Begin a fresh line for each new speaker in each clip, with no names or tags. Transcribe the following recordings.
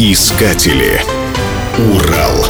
Искатели. Урал.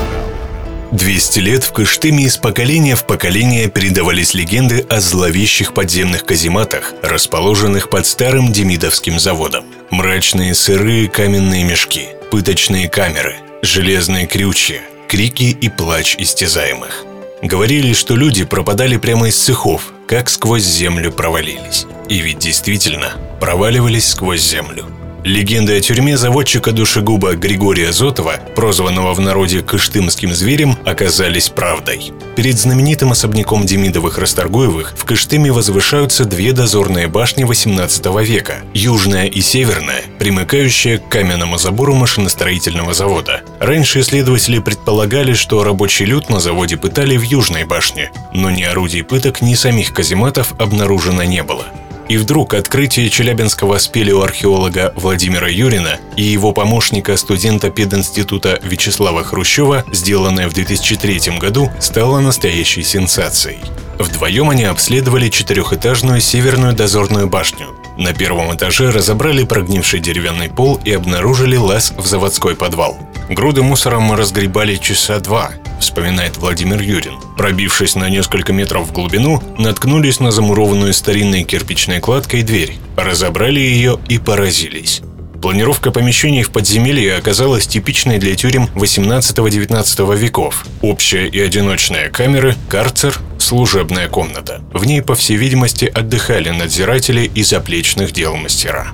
200 лет в Кыштыме из поколения в поколение передавались легенды о зловещих подземных казематах, расположенных под старым Демидовским заводом. Мрачные сырые каменные мешки, пыточные камеры, железные крючья, крики и плач истязаемых. Говорили, что люди пропадали прямо из цехов, как сквозь землю провалились. И ведь действительно проваливались сквозь землю – Легенды о тюрьме заводчика душегуба Григория Зотова, прозванного в народе Кыштымским зверем, оказались правдой. Перед знаменитым особняком Демидовых-Расторгуевых в Кыштыме возвышаются две дозорные башни 18 века, южная и северная, примыкающая к каменному забору машиностроительного завода. Раньше исследователи предполагали, что рабочий люд на заводе пытали в южной башне, но ни орудий пыток, ни самих казематов обнаружено не было. И вдруг открытие челябинского спелеоархеолога Владимира Юрина и его помощника студента пединститута Вячеслава Хрущева, сделанное в 2003 году, стало настоящей сенсацией. Вдвоем они обследовали четырехэтажную северную дозорную башню. На первом этаже разобрали прогнивший деревянный пол и обнаружили лаз в заводской подвал. Груды мусора мы разгребали часа два, вспоминает Владимир Юрин. Пробившись на несколько метров в глубину, наткнулись на замурованную старинной кирпичной кладкой дверь, разобрали ее и поразились. Планировка помещений в подземелье оказалась типичной для тюрем 18-19 веков. Общая и одиночная камеры, карцер, служебная комната. В ней, по всей видимости, отдыхали надзиратели и заплечных дел мастера.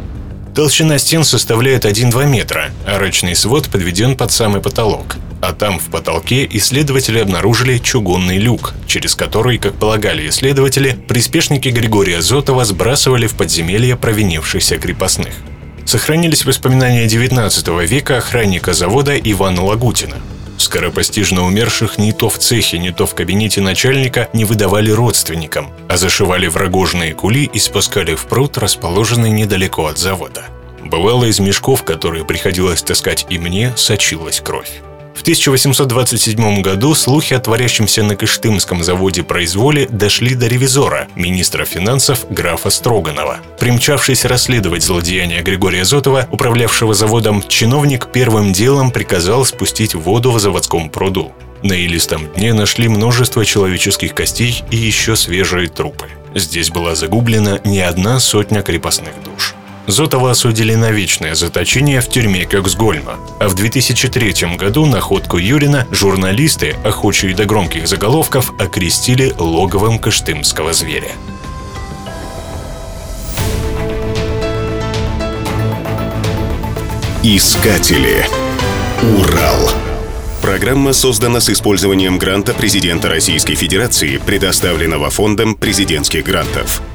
Толщина стен составляет 1-2 метра, а рачный свод подведен под самый потолок. А там в потолке исследователи обнаружили чугунный люк, через который, как полагали исследователи, приспешники Григория Зотова сбрасывали в подземелье провинившихся крепостных. Сохранились воспоминания 19 века охранника завода Ивана Лагутина. Скоропостижно умерших ни то в цехе, ни то в кабинете начальника не выдавали родственникам, а зашивали в рогожные кули и спускали в пруд, расположенный недалеко от завода. Бывало, из мешков, которые приходилось таскать и мне, сочилась кровь. В 1827 году слухи о творящемся на Кыштымском заводе произволе дошли до ревизора, министра финансов графа Строганова. Примчавшись расследовать злодеяния Григория Зотова, управлявшего заводом, чиновник первым делом приказал спустить воду в заводском пруду. На илистом дне нашли множество человеческих костей и еще свежие трупы. Здесь была загублена не одна сотня крепостных душ. Зотова осудили на вечное заточение в тюрьме Кёксгольма. А в 2003 году находку Юрина журналисты, охочие до громких заголовков, окрестили логовым кыштымского зверя. Искатели. Урал. Программа создана с использованием гранта президента Российской Федерации, предоставленного Фондом президентских грантов –